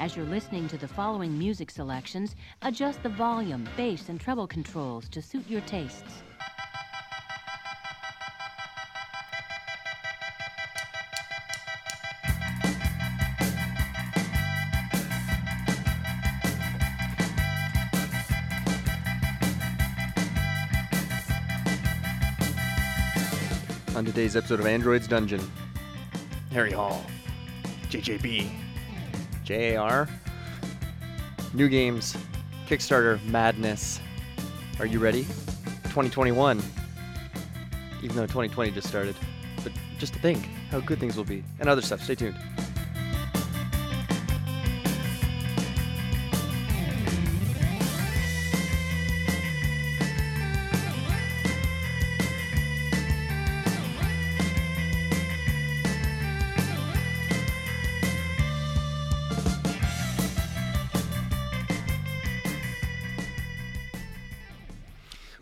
As you're listening to the following music selections, adjust the volume, bass, and treble controls to suit your tastes. On today's episode of Android's Dungeon, Harry Hall, JJB. JAR, new games, Kickstarter madness. Are you ready? 2021. Even though 2020 just started. But just to think how good things will be. And other stuff. Stay tuned.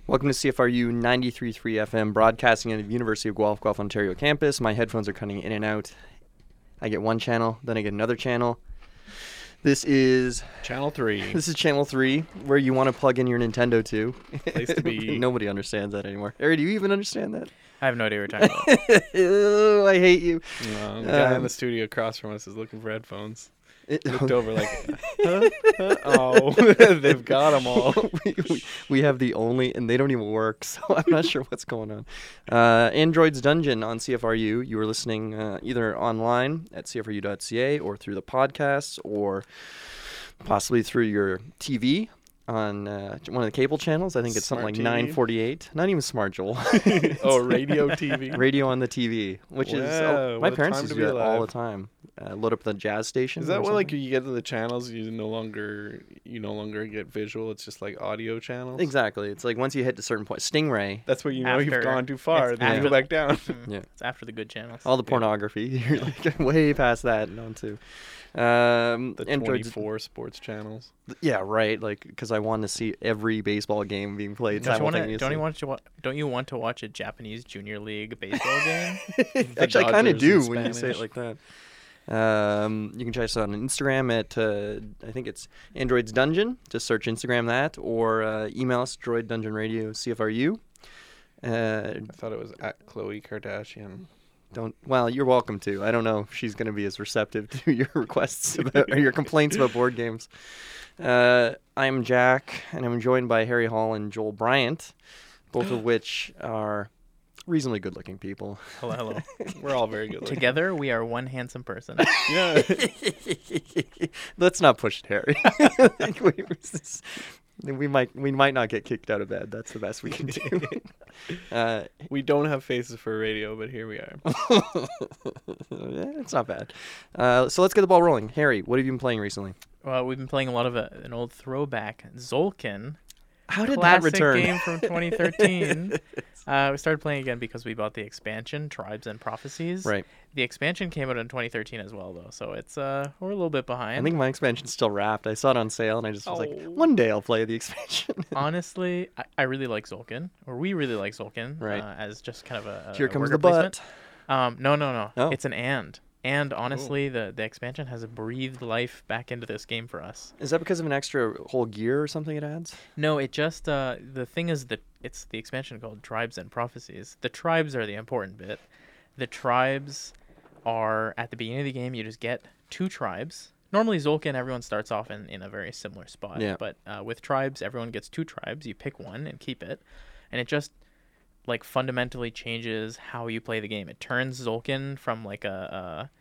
Welcome to CFRU 93.3 FM, broadcasting out of the University of Guelph, Guelph, Ontario campus. My headphones are cutting in and out. I get one channel, then I get another channel. This is Channel 3. this is channel three, where you want to plug in your Nintendo to. Place to be. Nobody understands that anymore. Harry, do you even understand that? I have no idea what you're talking about. Ew, I hate you. Uh, the guy in Um, the studio across from us is looking for headphones. It- Looked over like, huh? Huh? oh, they've got them all. we, we, we have the only, and they don't even work, so I'm not sure what's going on. Uh, Android's Dungeon on CFRU. You are listening uh, either online at CFRU.ca or through the podcasts or possibly through your TV on uh, one of the cable channels. I think it's something like TV? 948. Not even smart, Joel. oh, radio TV. Radio on the TV, which is oh, my parents time used to to do that all the time. Uh, load up the jazz station. Is that what like you get to the channels? You no longer you no longer get visual. It's just like audio channels. Exactly. It's like once you hit a certain point, Stingray, That's what you know you've gone too far. Then you go back down. Yeah. It's after the good channels. all the pornography. You're like way past that and on to. Um, the Android's- 24 sports channels. Yeah, right. Like because I want to see every baseball game being played don't you want to? Don't you want to? wa- Don't you want to watch a Japanese Junior League baseball game? Actually, I kind of do when you say it like that. Um, you can check us out on Instagram at uh, I think it's Android's Dungeon. Just search Instagram that or uh, email us Droid Dungeon Radio CFRU. Uh, I thought it was at Khloe Kardashian. Don't well, you're welcome to. I don't know if she's going to be as receptive to your requests about, or your complaints about board games. Uh, I'm Jack, and I'm joined by Harry Hall and Joel Bryant, both of which are reasonably good-looking people. hello, hello. We're all very good. looking. Together, we are one handsome person. Yeah. Let's not push it, Harry. Like, we, we might we might not get kicked out of bed. That's the best we can do. uh, We don't have faces for radio, but here we are. yeah, it's not bad. Uh, so let's get the ball rolling. Harry, what have you been playing recently? well, we've been playing a lot of a, an old throwback, Tzolk'in. How did classic that return? game from 2013. uh, we started playing again because we bought the expansion, Tribes and Prophecies. Right. The expansion came out in 2013 as well, though, so it's uh we're a little bit behind. I think my expansion's still wrapped. I saw it on sale, and I just was like, Oh. one day I'll play the expansion. Honestly, I, I really like Tzolk'in, or we really like Tzolk'in, Right. Uh, as just kind of a, a Here comes the butt. Um, no, no, no, Oh. it's an and. And honestly, the the expansion has breathed life back into this game for us. Is that because of an extra whole gear or something it adds? No, it just uh the thing is that it's the expansion called Tribes and Prophecies. The tribes are the important bit. The tribes are at the beginning of the game. You just get two tribes. Normally, Tzolk'in, everyone starts off in, in a very similar spot. Yeah. But uh, with tribes, everyone gets two tribes. You pick one and keep it, and it just like fundamentally changes how you play the game. It turns Tzolk'in from like a, a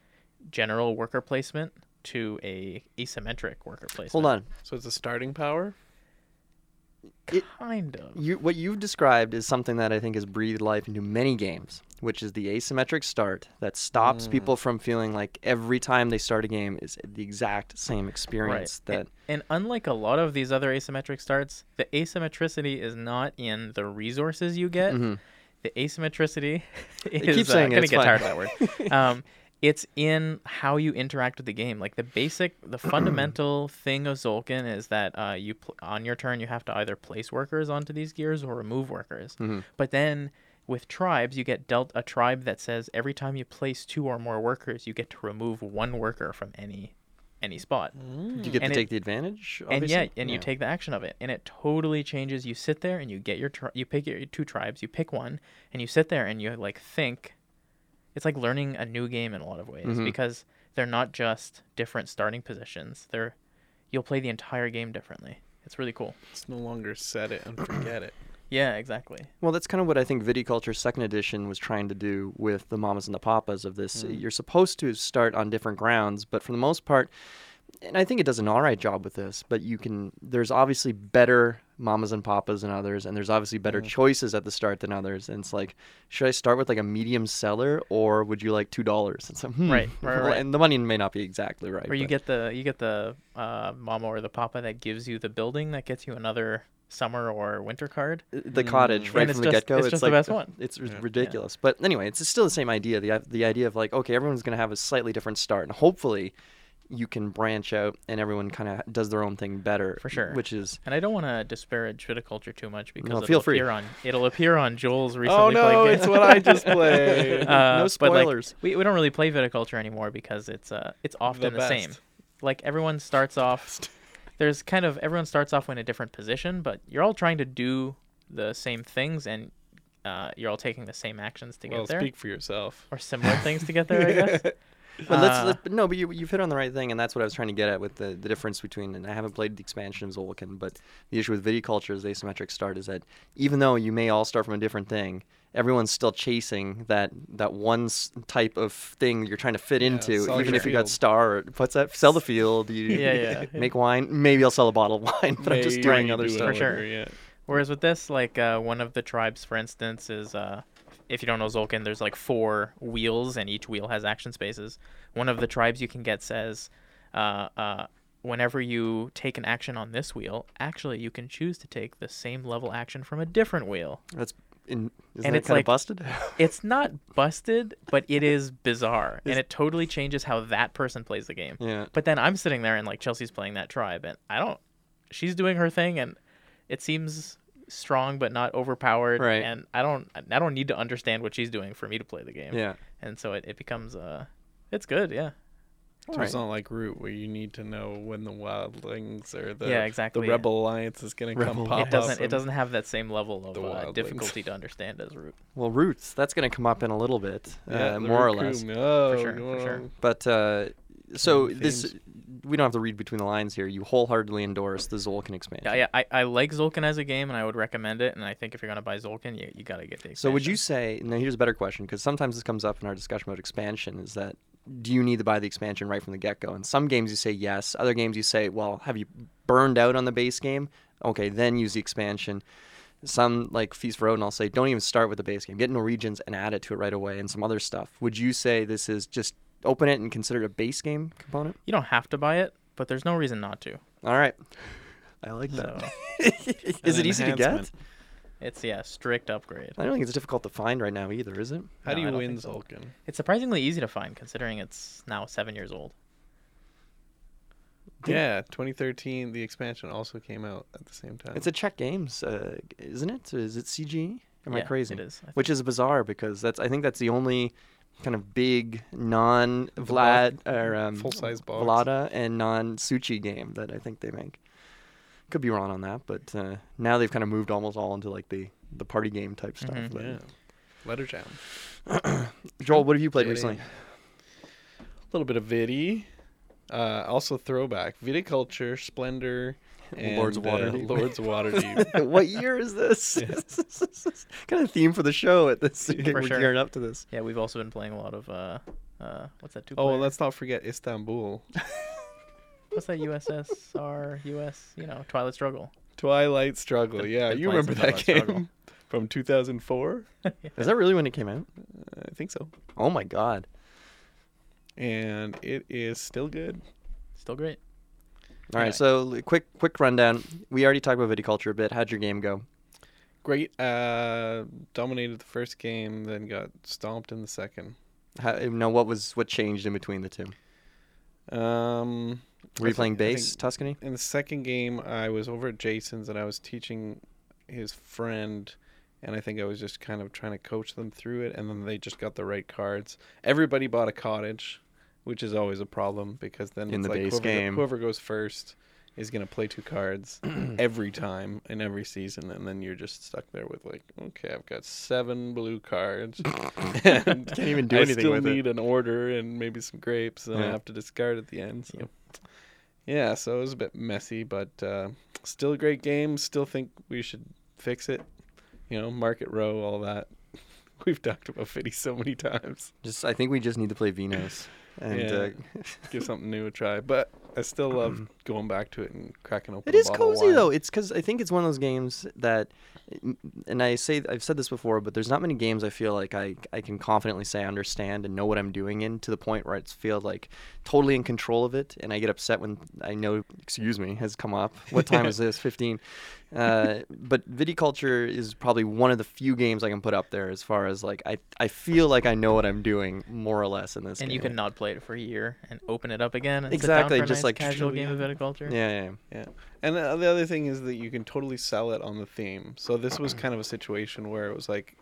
general worker placement to a asymmetric worker placement. Hold on. So it's a starting power. Kind of. You, what you've described is something that I think has breathed life into many games, which is the asymmetric start that stops Mm. people from feeling like every time they start a game is the exact same experience. Right. That And unlike a lot of these other asymmetric starts, the asymmetricity is not in the resources you get. Mhm. The asymmetricity is I keep uh, saying it, gonna it's get fine. tired of that word. um, it's in how you interact with the game. Like the basic, the fundamental thing of Tzolk'in is that uh, you pl- on your turn you have to either place workers onto these gears or remove workers. Mhm. But then with tribes, you get dealt a tribe that says every time you place two or more workers, you get to remove one worker from any any spot. Do you get And to it- take the advantage? and obviously? yeah, and you take the action of it, and it totally changes. You sit there and you get your tri- you pick your two tribes, you pick one, and you sit there and you like think. It's like learning a new game in a lot of ways Mhm. because they're not just different starting positions. They're you'll play the entire game differently. It's really cool. It's no longer set it and forget it. Yeah, exactly. Well, that's kind of what I think Viticulture Second Edition was trying to do with the Mamas and the Papas of this. Mm. You're supposed to start on different grounds, but for the most part, and I think it does an all right job with this. But you can, there's obviously better Mamas and Papas than others, and there's obviously better Yeah. choices at the start than others. And it's like, should I start with like a medium cellar, or would you like two dollars? It's like, hmm. Right, right, right. And the money may not be exactly right. Or you but- get the you get the uh, mama or the papa that gives you the building that gets you another summer or winter card. the cottage Mm. right And it's from the get go. it's just the best one. It's Yeah. ridiculous, but anyway, it's still the same idea. The the idea of like, okay, everyone's going to have a slightly different start, and hopefully, you can branch out, and everyone kind of does their own thing better. For sure. Which is And I don't want to disparage viticulture too much because No, it'll feel free. appear on it'll appear on Joel's recently oh no, it's what I just played. Uh, no but, like, spoilers. we, we don't really play viticulture anymore because it's uh it's often the, same. Like everyone starts off there's kind of everyone starts off in a different position, but you're all trying to do the same things and uh, you're all taking the same actions to well, get there speak for yourself. or similar things to get there, I guess. But let's, Uh, let's but no, but you you've hit on the right thing, and that's what I was trying to get at with the, the difference between. And I haven't played the expansion of Tzolk'in, but the issue with Viticulture's asymmetric start is that even though you may all start from a different thing, everyone's still chasing that that one type of thing you're trying to fit Yeah, into. Even your if you got star, or, what's that? Sell the field. You Yeah, yeah. make wine. Maybe I'll sell a bottle of wine, but I'm just Maybe doing other do stuff. For sure. Yeah. Whereas with this, like uh, one of the tribes, for instance, is uh, if you don't know Tzolk'in, there's like four wheels, and each wheel has action spaces. One of the tribes you can get says, uh, uh, whenever you take an action on this wheel, actually you can choose to take the same level action from a different wheel. That's in, And that it's kind like- of busted? It's not busted, but it is bizarre, and it totally changes how that person plays the game. yeah. But then I'm sitting there and like Chelsea's playing that tribe, and I don't. She's doing her thing, and it seems strong but not overpowered. Right. And I don't. I don't need to understand what she's doing for me to play the game. Yeah. And so it, it becomes uh, it's good. Yeah. So Right. it's not like Root where you need to know when the wildlings or the Yeah, exactly, the. Rebel Alliance is gonna come pop It doesn't. It doesn't have that same level of the uh, difficulty to understand as Root. Well, roots. That's going to come up in a little bit, Yeah, uh, more or Raccoon. less. Oh, sure, for sure. But uh, so Common this, themes. We don't have to read between the lines here. You wholeheartedly endorse the Tzolk'in expansion. Yeah, yeah. I, I like Tzolk'in as a game, and I would recommend it. And I think if you're gonna buy Tzolk'in, you, you gotta get the. Expansion. So would you say? Now here's a better question because sometimes this comes up in our discussion about expansion. Is that do you need to buy the expansion right from the get go? In some games you say yes. Other games you say, well, have you burned out on the base game? Okay, then use the expansion. Some like Feast for Odin, I'll say, don't even start with the base game. Get Norwegians and add it to it right away, and some other stuff. Would you say this is just open it and consider it a base game component? You don't have to buy it, but there's no reason not to. All right, I like that. So is it easy to get? it's yeah, strict upgrade. I don't think it's difficult to find right now either, is it? How No, do you win think so. Tzolk'in? It's surprisingly easy to find considering it's now seven years old. Yeah, 2013, the expansion also came out at the same time. It's a Czech Games, uh, isn't it? Is it CG? Am I Yeah, crazy? It is. Which is bizarre because that's I think that's the only kind of big non Vlad or um, full-size box. Vlaada and non Suchý game that I think they make. Could be wrong on that, but uh, now they've kind of moved almost all into like the the party game type stuff. Mhm. but- yeah. Letter Jam. Joel, what have you played recently? A little bit of Viti. Uh, also throwback. Viticulture, Splendor, and Lords of uh, Lords of Waterdeep. what year is this? kind of theme for the show at this. We're sure. gearing up to this. Yeah, we've also been playing a lot of uh, uh, what's that two? oh, well, let's not forget Istanbul. what's that USSR US? You know, Twilight Struggle. Twilight Struggle. Been- yeah, you remember that game Struggle. from 2004? Is that really when it came out? I think so. Oh my god. And it is still good. Still great. All right, Anyway. so quick quick rundown. We already talked about viticulture a bit. How'd your game go? Great. Uh, dominated the first game, then got stomped in the second. How, now, what was what changed in between the two? Um, Were you playing I base Tuscany? in the second game, I was over at Jason's and I was teaching his friend, and I think I was just kind of trying to coach them through it, and then they just got the right cards. Everybody bought a cottage, which is always a problem because then In it's the like base whoever, game. whoever goes first is gonna play two cards every time in every season, and then you're just stuck there with like, okay, I've got seven blue cards, and Can't even do I anything still with it. need an order and maybe some grapes, and I have to discard at the end. So. Yeah, so it was a bit messy, but uh, still a great game. Still think we should fix it. You know, Market Row, all that. We've talked about Fitty so many times. Just I think we just need to play Venus. And Yeah. uh, Give something new a try. But I still love going back to it and cracking open. It a is bottle of cozy wine. though. It's because I think it's one of those games that, and I say I've said this before, but there's not many games I feel like I I can confidently say I understand and know what I'm doing in to the point where I feel like totally in control of it, and I get upset when I know excuse me has come up. What time is this? Fifteen. Uh, but Viticulture is probably one of the few games I can put up there as far as like I I feel like I know what I'm doing more or less in this. and you game. can not play it for a year and open it up again and Exactly, sit down for a just nice like casual game of viticulture. Yeah, yeah. Yeah. And the other thing is that you can totally sell it on the theme. So this was kind of a situation where it was like,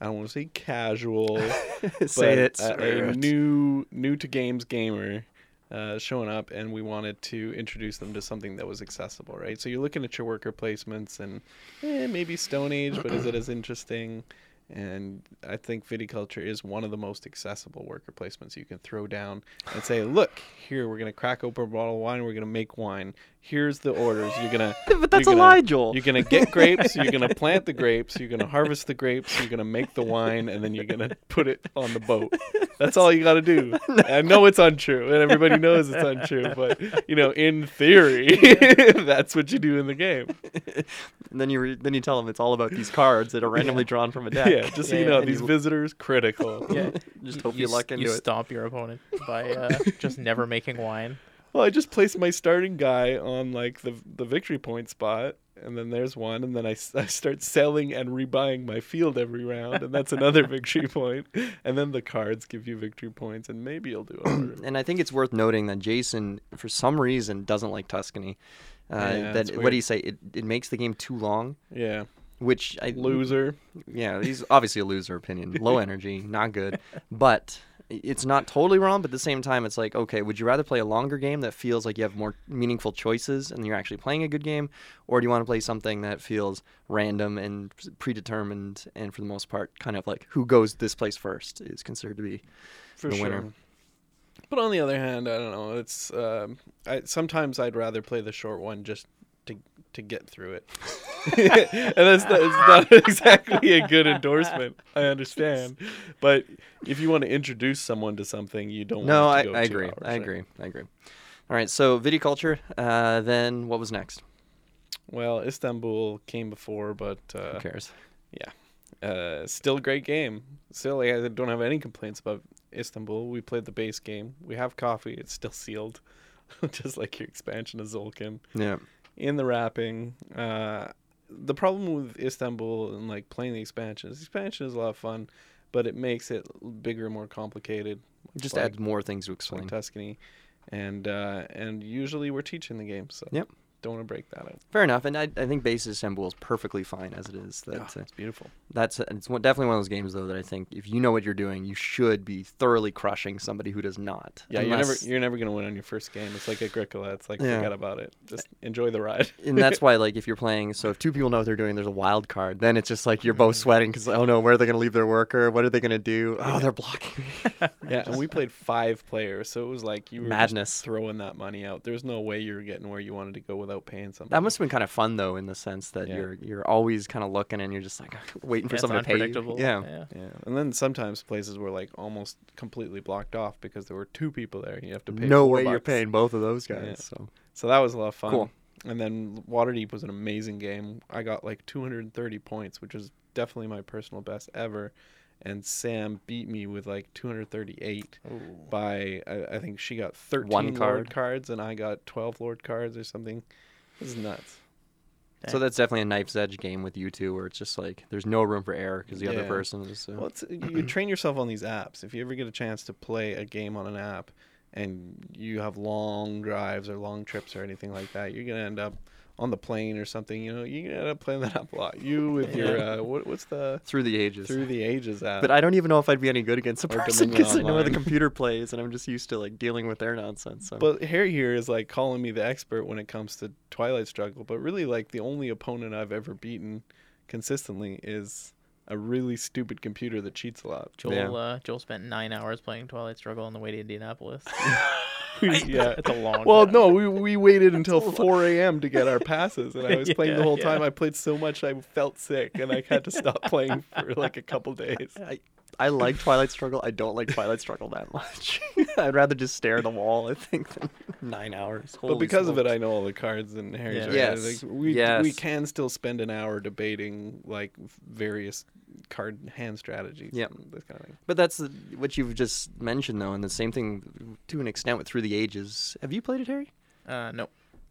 I don't want to say casual, Say but it. a, a new new to games gamer uh, showing up, and we wanted to introduce them to something that was accessible, right? So you're looking at your worker placements, and eh, maybe Stone Age, but is it as interesting? And I think viticulture is one of the most accessible worker placements you can throw down and say, "Look, here we're gonna crack open a bottle of wine. We're gonna make wine. Here's the orders. You're gonna but that's you're a gonna- lie, Joel. you're gonna get grapes. You're gonna plant the grapes. You're gonna harvest the grapes. You're gonna make the wine, and then you're gonna put it on the boat. That's all you gotta do. I know it's untrue, and everybody knows it's untrue. But you know, in theory, that's what you do in the game. And then you re- then you tell them it's all about these cards that are randomly drawn from a deck. Yeah, just so Yeah, you know, these you- visitors critical. Yeah, Just you, hope you, you, luck s- into you it. stop your opponent by uh, just never making wine. Well, I just placed my starting guy on like the the victory point spot, and then there's one, and then I, I start selling and rebuying my field every round, and that's another victory point. And then the cards give you victory points, and maybe you'll do it. And I think it's worth noting that Jason, for some reason, doesn't like Tuscany. Uh, Yeah, that what do you say? It, it makes the game too long, yeah, which I loser. Yeah, he's obviously a loser opinion. Low energy, not good. But it's not totally wrong. But at the same time, it's like, okay, would you rather play a longer game that feels like you have more meaningful choices and you're actually playing a good game, or do you want to play something that feels random and predetermined and for the most part, kind of like who goes this place first is considered to be for the sure. winner. But on the other hand, I don't know. It's um, I sometimes I'd rather play the short one just to to get through it. and that's not, it's not exactly a good endorsement. I understand, but if you want to introduce someone to something, you don't. No, want I, I agree. hours, I right? agree. I agree. All right, so viticulture. Uh, then what was next? Well, Istanbul came before, but Who uh, cares? Yeah. Uh, still a great game. Still, I don't have any complaints about Istanbul. We played the base game. We have coffee. It's still sealed, just like your expansion of Tzolk'in. Yeah. In the wrapping. Uh, the problem with Istanbul and like playing the expansion is the expansion is a lot of fun, but it makes it bigger, more complicated. Just like, adds more things to like explain. Tuscany, and uh, and usually we're teaching the game, so Yep. Don't want to break that out. Fair enough, and I, I think base Istanbul is perfectly fine as it is. That Ah, uh, it's beautiful. that's it's one, definitely one of those games though that I think if you know what you're doing, you should be thoroughly crushing somebody who does not. Yeah, you're never you're never gonna win on your first game. It's like Agricola. It's like Yeah. forget about it. Just enjoy the ride. and that's why like if you're playing, so if two people know what they're doing, there's a wild card. Then it's just like you're both sweating because oh no, where are they gonna leave their worker? What are they gonna do? Oh, they're blocking me. yeah, and we played five players, so it was like you were just Madness. throwing that money out. There's no way you're getting where you wanted to go without paying something. That must have been kind of fun though, in the sense that Yeah. you're you're always kind of looking and you're just like waiting for Yeah, it's someone to pay you. Yeah. yeah. Yeah, and then sometimes places were like almost completely blocked off because there were two people there. You have to pay. No four way you're paying both of those guys. Yeah. So So that was a lot of fun. Cool. And then Waterdeep was an amazing game. I got like 230 points, which is definitely my personal best ever. And Sam beat me with like 238 by I, I think she got 13 One Lord cards and I got 12 Lord cards or something. This is nuts. So that's definitely a knife's edge game with you two, where it's just like there's no room for error because the other Yeah. person is. Uh, Well, it's, you train yourself on these apps. If you ever get a chance to play a game on an app and you have long drives or long trips or anything like that, you're going to end up on the plane or something, you know, you end up playing that up a lot. You with your uh, what, what's the Through the ages. Through the Ages app? but I don't even know if I'd be any good against a person Dominion because I know how the computer plays, and I'm just used to like dealing with their nonsense. So. But Harry here is like calling me the expert when it comes to Twilight Struggle, but really like the only opponent I've ever beaten consistently is a really stupid computer that cheats a lot. Joel Yeah. uh, Joel spent nine hours playing Twilight Struggle on the way to Indianapolis. yeah. It's a long. Well, time. no, we, we waited until 4 a.m. to get our passes, and I was playing the Yeah, whole time. I played so much I felt sick, and I had to stop playing for like a couple days. I, I like Twilight Struggle. I don't like Twilight Struggle that much. I'd rather just stare at the wall. I think than nine hours. But Holy because of it. I know all the cards and Harry's Yeah. right. Yes. Like, we we can still spend an hour debating like various card hand strategies. Yep. This kind of thing. But that's the, what you've just mentioned, though, and the same thing to an extent with Through the Ages. Have you played it, Harry? Uh, no.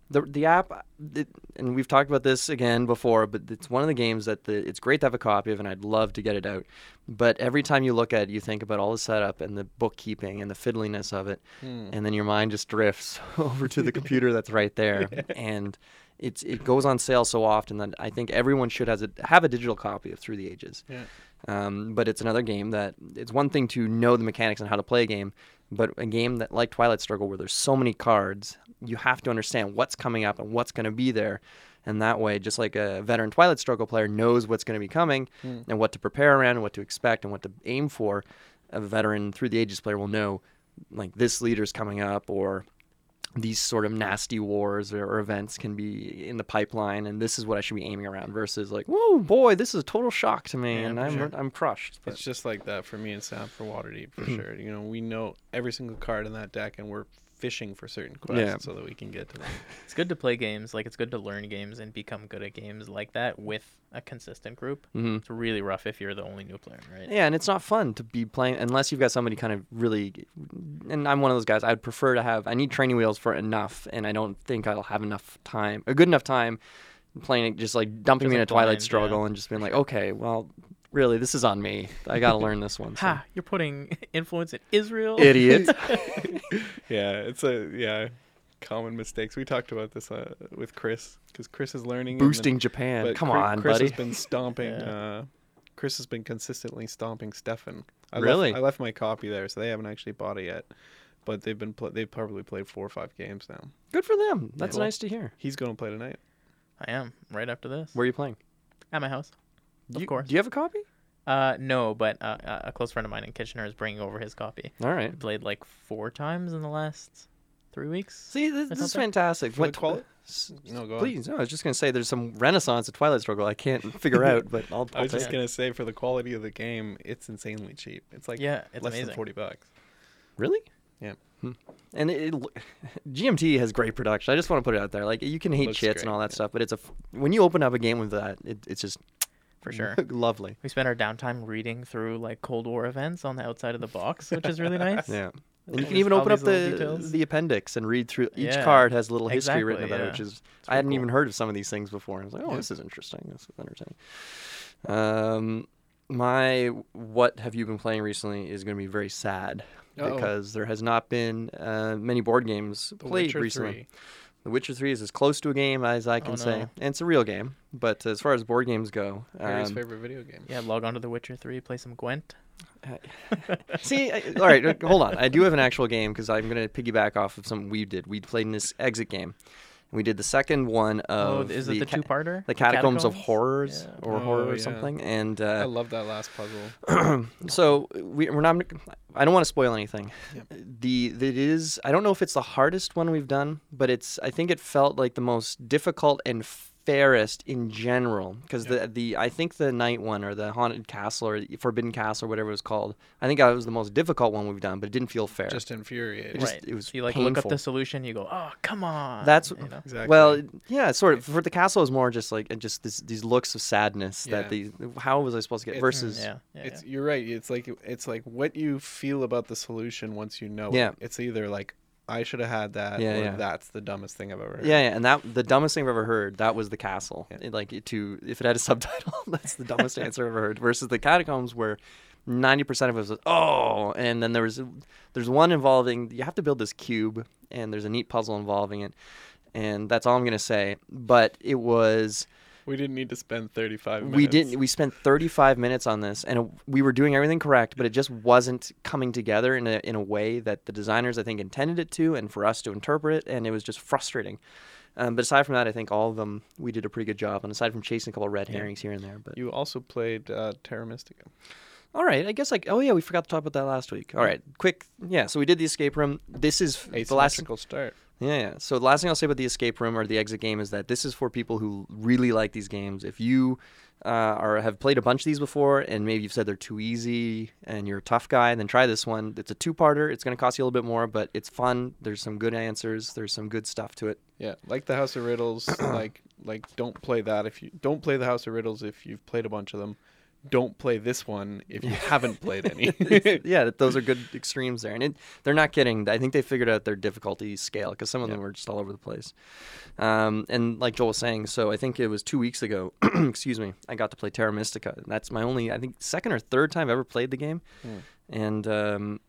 The the app, it, and we've talked about this again before, but it's one of the games that the, it's great to have a copy of, and I'd love to get it out. But every time you look at it, you think about all the setup and the bookkeeping and the fiddliness of it, Hmm. and then your mind just drifts over to the computer that's right there, and it's it goes on sale so often that I think everyone should has a, have a digital copy of Through the Ages. Yeah. Um, but it's another game that it's one thing to know the mechanics and how to play a game, but a game that like Twilight Struggle, where there's so many cards, you have to understand what's coming up and what's going to be there. And that way, just like a veteran Twilight Struggle player knows what's going to be coming Hmm. and what to prepare around and what to expect and what to aim for, a veteran Through the Ages player will know, like this leader's coming up or these sort of nasty wars or, events can be in the pipeline, and this is what I should be aiming around. Versus like, whoa, boy, this is a total shock to me, Yeah, and I'm sure. I'm crushed. But It's just like that for me and Sam for Waterdeep for sure. You know, we know every single card in that deck, and we're fishing for certain quests Yeah. so that we can get to them. It's good to play games. Like it's good to learn games and become good at games like that with a consistent group. Mhm. It's really rough if you're the only new player, right? Yeah, and it's not fun to be playing unless you've got somebody kind of really. And I'm one of those guys. I'd prefer to have. I need training wheels for enough, and I don't think I'll have enough time, a good enough time, playing it just like dumping Just, me in a like, Twilight blind, yeah. struggle and just being like, okay, well, really, this is on me. I got to learn this one. so. Ha! You're putting influence in Israel. Idiot. yeah, it's a yeah common mistakes. We talked about this uh, with Chris because Chris is learning and then- Boosting Japan. but Come Chri- on, Chris buddy. has been stomping. Yeah. Uh, Chris has been consistently stomping Stefan. I Really? Left, I left my copy there, so they haven't actually bought it yet. But they've been pl- they've probably played four or five games now. Good for them. That's Cool. nice to hear. He's going to play tonight. I am right after this Where are you playing? at my house. Do Of you, course. Do you have a copy? Uh, no, but uh, uh, a close friend of mine in Kitchener is bringing over his copy. All right. I played like four times in the last three weeks. See, this, this is fantastic. What the No, go on. Please, no. I was just gonna say there's some renaissance of Twilight Struggle I can't figure out, but I'll. I I'll was just it. gonna say for the quality of the game, it's insanely cheap. It's like Yeah, it's less amazing. than forty bucks. Really? Yeah. Hmm. And it, it, GMT has great production. I just want to put it out there. Like you can hate Looks chits great, and all that yeah. stuff, but it's a when you open up a game with that, it, it's just For sure. lovely. We spent our downtime reading through like Cold War events on the outside of the box, which is really nice. Yeah. And you can even open up the details. the appendix and read through. Each Yeah, card has a little history written exactly, about it, which is I hadn't really even heard of some of these things before. I was like, oh, Yeah. this is interesting. This is entertaining. Um, my what have you been playing recently is going to be very sad Uh-oh. because there has not been uh, many board games The played Witcher recently. 3. The Witcher 3 is as close to a game as I can Oh, say, and it's a real game. But as far as board games go, Harry's um, favorite video game. Yeah, log on to The Witcher 3, play some Gwent. See, I, all right, uh, hold on. I do have an actual game because I'm going to piggyback off of something we did. We played in this exit game. We did the second one of is the it the ca- two-parter? the catacombs, of Catacombs? horrors Yeah. or Oh, horror or yeah. something. And I uh, love that last puzzle. so we, we're not. I don't want to spoil anything. The it is. I don't know if it's the hardest one we've done, but it's. I think it felt like the most difficult and fairest in general because the the I think the night one or the haunted castle or Forbidden Castle or whatever it was called. I think that was the most difficult one we've done, but it didn't feel fair. Just infuriating. It just- right. it was So you like look up the solution, you go, oh, come on. That's- you know? Exactly. Well, yeah, sort of. For the castle is more just like just this, these looks of sadness Yeah. that these. How was I supposed to get It's- versus? Mm, yeah, yeah, it's yeah. you're right. It's like it's like what you feel about the solution once you know Yeah. it. It's either like I should have had that, Yeah, yeah. that's the dumbest thing I've ever heard. Yeah, yeah, and that the dumbest thing I've ever heard. That was the castle. Yeah. It, like to if it had a subtitle, that's the dumbest answer I've ever heard. Versus the catacombs, where ninety percent of it was oh, and then there was there's one involving you have to build this cube, and there's a neat puzzle involving it, and that's all I'm gonna say. But it was We didn't need to spend 35 minutes. we didn't we spent 35 minutes on this and we were doing everything correct but it just wasn't coming together in a in a way that the designers i think intended it to and for us to interpret it and it was just frustrating um, but aside from that i think all of them we did a pretty good job and aside from chasing a couple red Yeah. herrings here and there but You also played uh, Terra Mystica. all right i guess like oh yeah we forgot to talk about that last week all right quick yeah so we did the escape room this is the last start. Yeah, yeah. So the last thing I'll say about the escape room or the exit game is that this is for people who really like these games. If you uh, are have played a bunch of these before and maybe you've said they're too easy and you're a tough guy, then try this one. It's a two-parter. It's going to cost you a little bit more, but it's fun. There's some good answers. There's some good stuff to it. Yeah, like the House of Riddles. like, like don't play that if you don't play the House of Riddles if you've played a bunch of them. Don't play this one if you haven't played any. Yeah, those are good extremes there, and it, they're not getting. I think they figured out their difficulty scale because some of them were just all over the place. Um, and like Joel was saying, so I think it was two weeks ago. excuse me, I got to play Terra Mystica. And that's my only, I think, second or third time I ever played the game, Hmm. and um,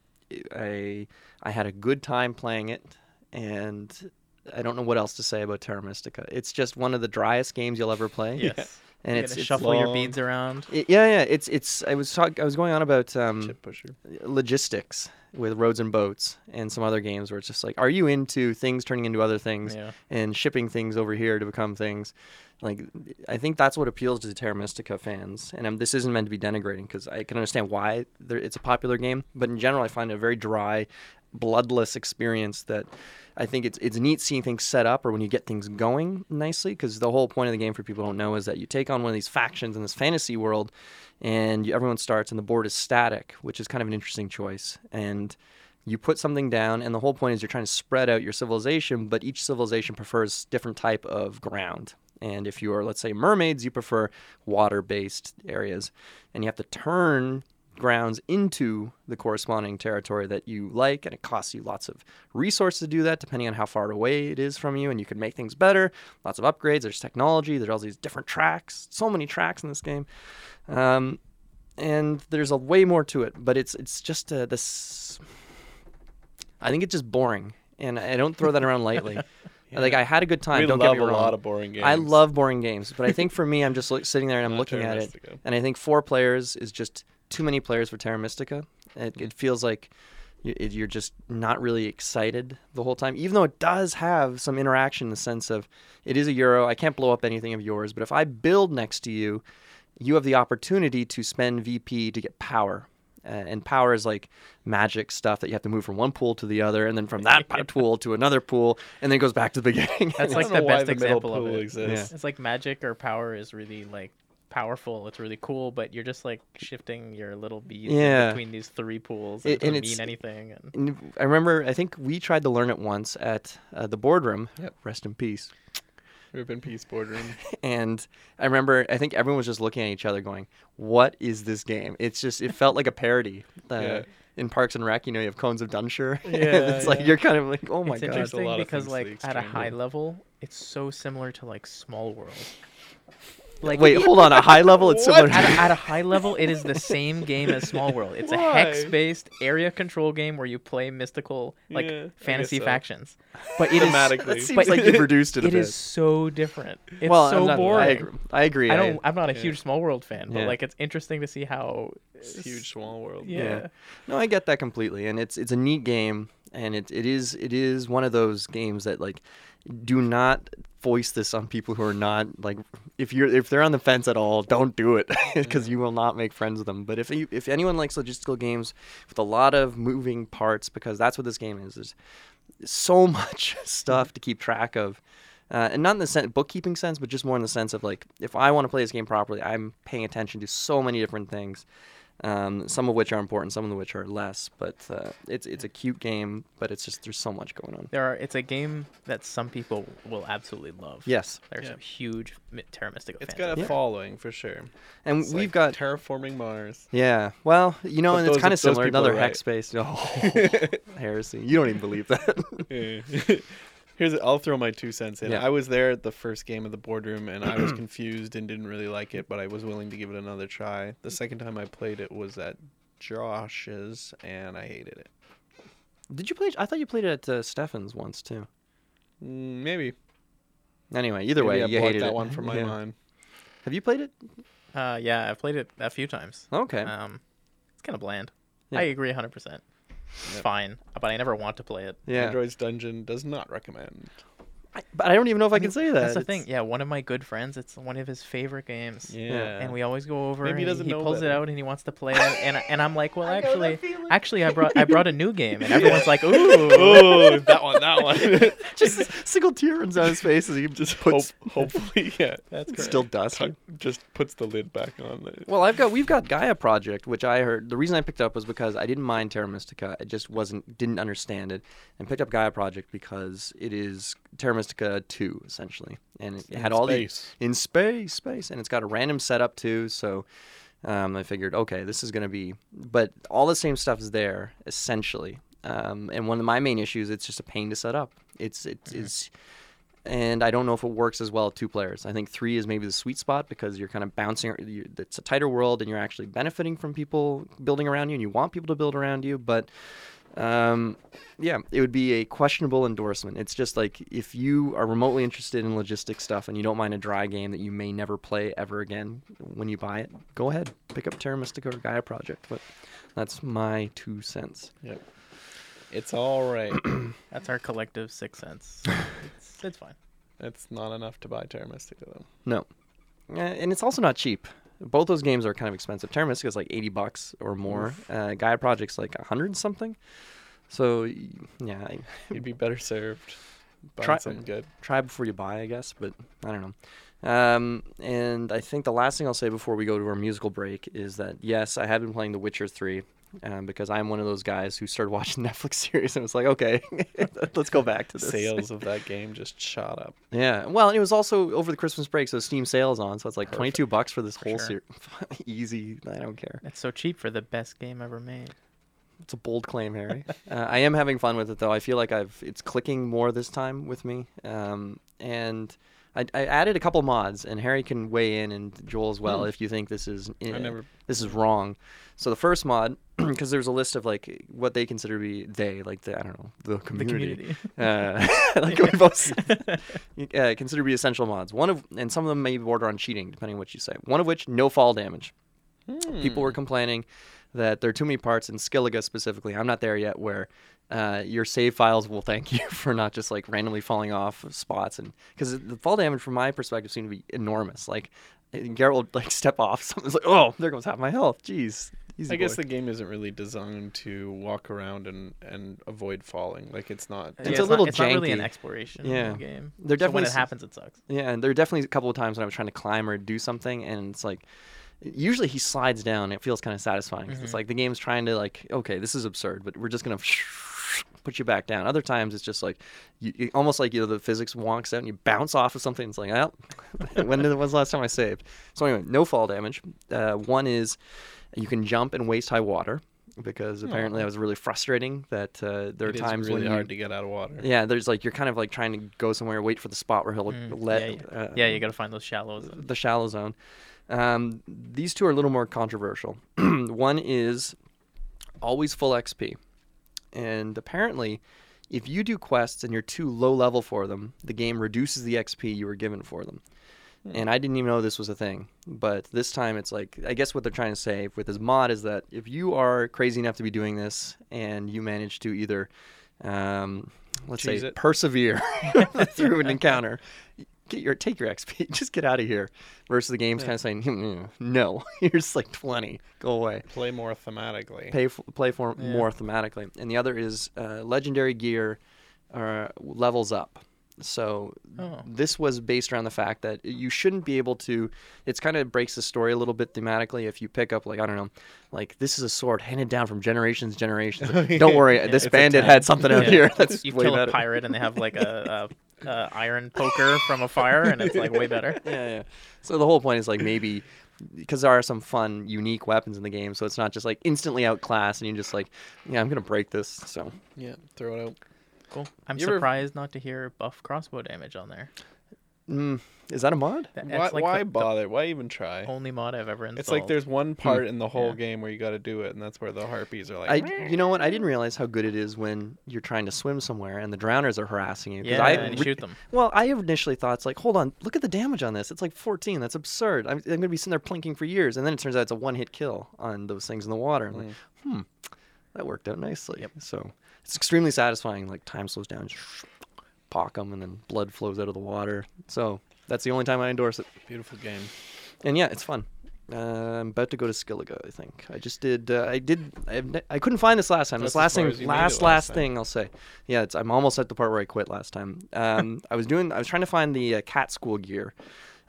I I had a good time playing it, and I don't know what else to say about Terra Mystica. It's just one of the driest games you'll ever play. Yes. And You're it's, gonna it's shuffle your long. beads around. it- yeah, yeah. It's it's. I was talk, I was going on about um, Chip pusher. logistics with roads and boats and some other games where it's just like are you into things turning into other things Yeah. and shipping things over here to become things like i think that's what appeals to the terra mystica fans and um, this isn't meant to be denigrating because i can understand why it's a popular game but in general i find it a very dry bloodless experience that I think it's it's neat seeing things set up or when you get things going nicely because the whole point of the game for people who don't know is that you take on one of these factions in this fantasy world and you, everyone starts and the board is static, which is kind of an interesting choice. And you put something down and the whole point is you're trying to spread out your civilization, but each civilization prefers different type of ground. And if you are, let's say, mermaids, you prefer water-based areas, and you have to turn grounds into the corresponding territory that you like and it costs you lots of resources to do that depending on how far away it is from you and you can make things better. Lots of upgrades there's technology there's all these different tracks so many tracks in this game. Um, and there's a way more to it but it's it's just uh, this i think it's just boring and i don't throw that around lightly. Like i had a good time we don't love get me a wrong. lot of boring games. I love boring games, but I think for me, I'm just sitting there and I'm looking at it, and I think four players is just too many players for Terra Mystica. It, it feels like you're just not really excited the whole time, even though it does have some interaction in the sense of it is a euro. I can't blow up anything of yours, but if I build next to you, you have the opportunity to spend VP to get power. Uh, and power is like magic stuff that you have to move from one pool to the other, and then from that pool to another pool, and then it goes back to the beginning. That's like the best the example of it. exists. It's like magic or power is really like powerful. It's really cool, but you're just like shifting your little bees Yeah. between these three pools. It- it doesn't it's- mean anything. And And I remember, I think we tried to learn it once at uh, the boardroom. Yep. Rest in peace. Rip in peace, boardroom. And I remember, I think everyone was just looking at each other, going, "What is this game?" It's just, it felt like a parody. Uh, Yeah. In Parks and Rec, you know, you have Cones of Dunshire. Yeah, it's like yeah. you're kind of like, "Oh my it's god!" interesting lot because things like at a high level, it's so similar to like Small World. Like, wait, hold on. A high level, it's similar. at, a, at a high level, it is the same game as Small World. It's a Why? hex-based area control game where you play mystical, like Yeah, I guess fantasy so. factions. But it is Thematically. that seems but like you produced it a it bit. is so different. It's well, so I'm not, boring. I agree. I agree. I I- don't. I'm not a yeah. huge Small World fan, but Yeah. like it's interesting to see how It's huge small world. Yeah. Yeah. No, I get that completely, and it's it's a neat game, and it it is it is one of those games that like do not voice this on people who are not like if you're if they're on the fence at all, don't do it because you will not make friends with them. But if you, if anyone likes logistical games with a lot of moving parts, because that's what this game is, there's so much stuff to keep track of. Uh, and not in the sense, bookkeeping sense, but just more in the sense of like, if I want to play this game properly, I'm paying attention to so many different things um, some of which are important, some of which are less. But uh, it's it's a cute game, but it's just there's so much going on. there are. It's a game that some people will absolutely love. Yes, There's Yeah. some huge Mi- Terra Mystica It's fans. got a Yeah. following for sure. and It's we've like got terraforming Mars. yeah. Well, you know, But and it's kind of similar. Another right. hex space. Oh, heresy! You don't even believe that. Yeah. Here's I'll throw my two cents in. Yeah. I was there at the first game of the boardroom and I was confused and didn't really like it, but I was willing to give it another try. The second time I played it was at Josh's and I hated it. Did you play? I thought you played it at uh, Stefan's once too. Mm, maybe. Anyway, either Maybe way, I you hated that it. one from my Yeah. mind. Have you played it? Uh, yeah, I've played it a few times. Okay. Um, it's kind of bland. Yeah. I agree 100%. It's Yeah. fine, but I never want to play it. yeah. Android's Dungeon does not recommend. I- but I don't even know if I, can say that. That's the It's- thing. Yeah, one of my good friends, it's one of his favorite games. Yeah. And we always go over. Maybe he and doesn't he know pulls it out and he wants to play it, and and I'm like, well, actually, actually, I brought I brought a new game, and everyone's like, ooh, oh, that one, that one. just a single tear runs down his face as he just Hope, puts hopefully, yeah. that's correct. still dusty. Tuck- just puts the lid back on. The, Well, I've got we've got Gaia Project, which I heard. The reason I picked up was because I didn't mind Terra Mystica. I just wasn't didn't understand it, and picked up Gaia Project because it is Terra Mystica two essentially, and it In had all space. the in space, space, and it's got a random setup too. So um, I figured, okay, this is gonna be, but all the same stuff is there essentially. Um, and one of my main issues, it's just a pain to set up. It's it is and I don't know if it works as well at two players. I think three is maybe the sweet spot because you're kind of bouncing. It's a tighter world, and you're actually benefiting from people building around you, and you want people to build around you. But um, yeah, it would be a questionable endorsement. It's just like if you are remotely interested in logistic stuff and you don't mind a dry game that you may never play ever again when you buy it, go ahead, pick up Terra Mystica or Gaia Project. But that's my two cents. Yep. It's all right. That's our collective six cents. it's, it's fine. it's not enough to buy Terra Mystica though. No, Uh, and it's also not cheap. Both those games are kind of expensive. Terra Mystica is like eighty bucks or more. Uh, Gaia Project's like a hundred something. So yeah, I- You'd be better served buying Try- something good. try before you buy, I guess. But I don't know. Um, and I think the last thing I'll say before we go to our musical break is that yes, I have been playing The Witcher three. Um, because I'm one of those guys who started watching Netflix series and was like, okay, let's go back to this. Sales of that game just shot up. Yeah. Well, it was also over the Christmas break, so Steam sales on, so it's like 22 bucks for this whole sure. series. Easy. I don't care. It's so cheap for the best game ever made. It's a bold claim, Harry. uh, I am having fun with it though. I feel like I've it's clicking more this time with me. Um, and I, I added a couple mods, and Harry can weigh in, and Joel as well, Hmm. if you think this is uh, never. this is wrong. So the first mod, because there's a list of like what they consider to be they, like the I don't know the The community. community. Uh, like we both uh, consider to be essential mods. One of and some of them may border on cheating, depending on what you say. One of which no fall damage. People were Hmm. complaining that there are too many parts in Skellige specifically. I'm not there yet where uh, your save files will thank you for not just like randomly falling off of spots and because the fall damage from my perspective seemed to be enormous. Like Geralt will like step off, something's like, oh, there goes half my health. Jeez. Easy I guess the game isn't really designed to walk around and, and avoid falling. Like it's not. It's Yeah, a not- little It's not really an exploration Yeah. game. They're so when definitely it happens, it sucks. Yeah, and there are definitely a couple of times when I was trying to climb or do something, and it's like, usually he slides down. It feels kind of satisfying. 'cause It's like the game's trying to like, okay, this is absurd, but we're just gonna put you back down. Other times it's just like, you, you- almost like you know the physics wonks out and you bounce off of something. It's like, well, when did, was the last time I saved? So anyway, no fall damage. Uh, one is you can jump in waist high water because apparently Aw. that was really frustrating. That uh, there are it is times really when hard to get out of water. yeah, there's like you're kind of like trying to go somewhere, wait for the spot where he'll Mm, let yeah, yeah. uh, Yeah, you gotta find those shallows. the shallow zone. Um, these two are a little more controversial. One is always full XP, and apparently, if you do quests and you're too low level for them, the game reduces the XP you were given for them. And I didn't even know this was a thing, but this time it's like I guess what they're trying to say with this mod is that if you are crazy enough to be doing this and you manage to either, um, let's say, it. persevere through an encounter, get your take your XP, just get out of here. Versus the game's Yeah. kind of saying, "Hmm, no, here's like twenty, go away. Play more thematically. Pay f- play for Yeah. more thematically. And the other is uh, legendary gear uh, levels up. So Oh. this was based around the fact that you shouldn't be able to. It's kind of breaks the story a little bit thematically. If you pick up like I don't know, like this is a sword handed down from generations, to generations. Don't worry, this bandit had something out Yeah. here that's You kill a pirate and they have like a, a, a iron poker from a fire, and it's like way better. yeah, yeah. So the whole point is like maybe because there are some fun, unique weapons in the game, so it's not just like instantly outclassed and you're just like, yeah, I'm gonna break this. So Yeah, throw it out. Cool. I'm You ever- surprised not to hear buff crossbow damage on there. Mm, is that a mod? Th- Why, like why the, the bother? Why even try? only mod I've ever installed. It's like there's one part in the whole Yeah. game where you got to do it, and that's where the harpies are like. I, you know what? I didn't realize how good it is when you're trying to swim somewhere and the drowners are harassing you. 'cause yeah, I and you re- shoot them. Well, I initially thought it's like, hold on, look at the damage on this. It's like 14. That's absurd. I'm, I'm going to be sitting there plinking for years, and then it turns out it's a one-hit kill on those things in the water. I'm like, hmm, that worked out nicely. Yep. So it's extremely satisfying. Like time slows down, pock them, and then blood flows out of the water. So that's the only time I endorse it. Beautiful game. And yeah, it's fun. Uh, I'm about to go to Skellige. I think I just did. Uh, I did. I, I couldn't find this last time. That's this last thing, as you made it last last last thing I'll say. Yeah, it's, I'm almost at the part where I quit last time. Um, I was doing. I was trying to find the uh, cat school gear,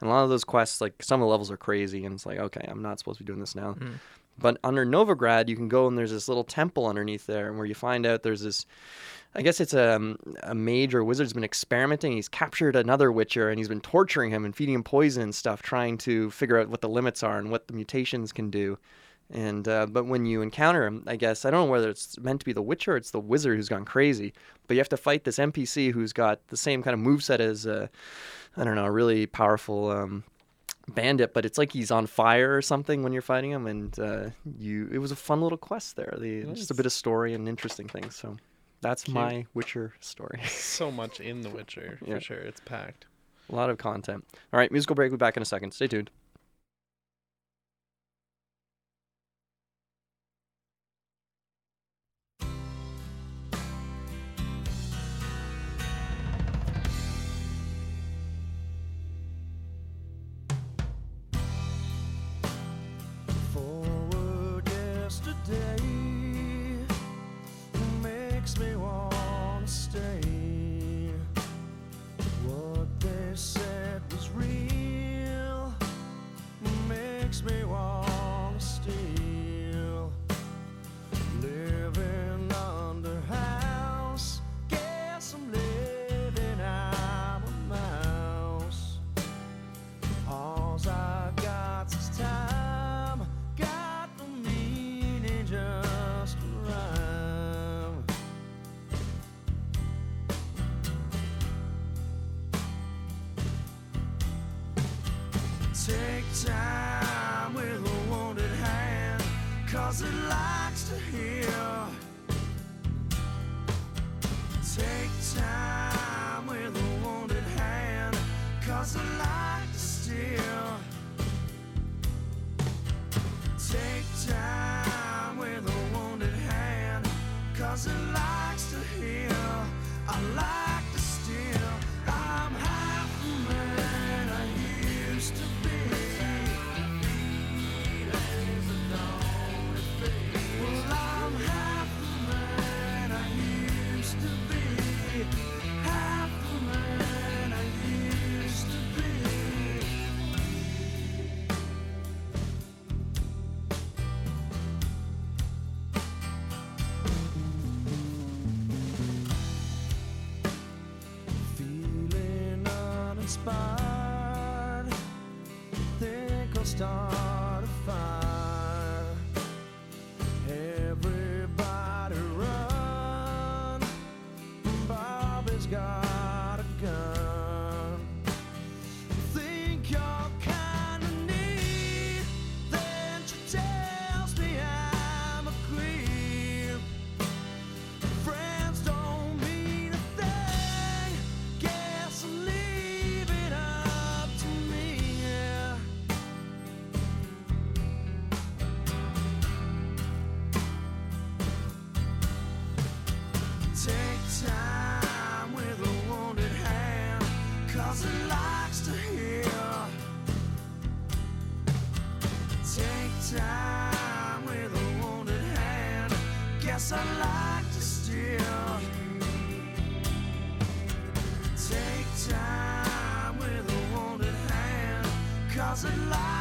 and a lot of those quests, like some of the levels are crazy, and it's like, okay, I'm not supposed to be doing this now. Hmm. But under Novigrad, you can go and there's this little temple underneath there, and where you find out there's this. I guess it's a, um, a mage or wizard's been experimenting. He's captured another Witcher and he's been torturing him and feeding him poison and stuff, trying to figure out what the limits are and what the mutations can do. And uh, but when you encounter him, I guess I don't know whether it's meant to be the Witcher or it's the wizard who's gone crazy. But you have to fight this NPC who's got the same kind of moveset as uh, I don't know, a really powerful um, bandit. But it's like he's on fire or something when you're fighting him. And uh, you, it was a fun little quest there. The, Just a bit of story and interesting things. So that's Cute. my Witcher story. So much in The Witcher Yeah. for sure. It's packed. a lot of content. All right, musical break. We'll be back in a second. Stay tuned. Take time with a wounded hand, cause it likes to heal. Take time with a wounded hand, cause I like to steal. Take time with a wounded hand, cause it likes time with a wounded hand, cause it likes to heal. Take time with a wounded hand, guess I like to steal. Take time with a wounded hand, cause it likes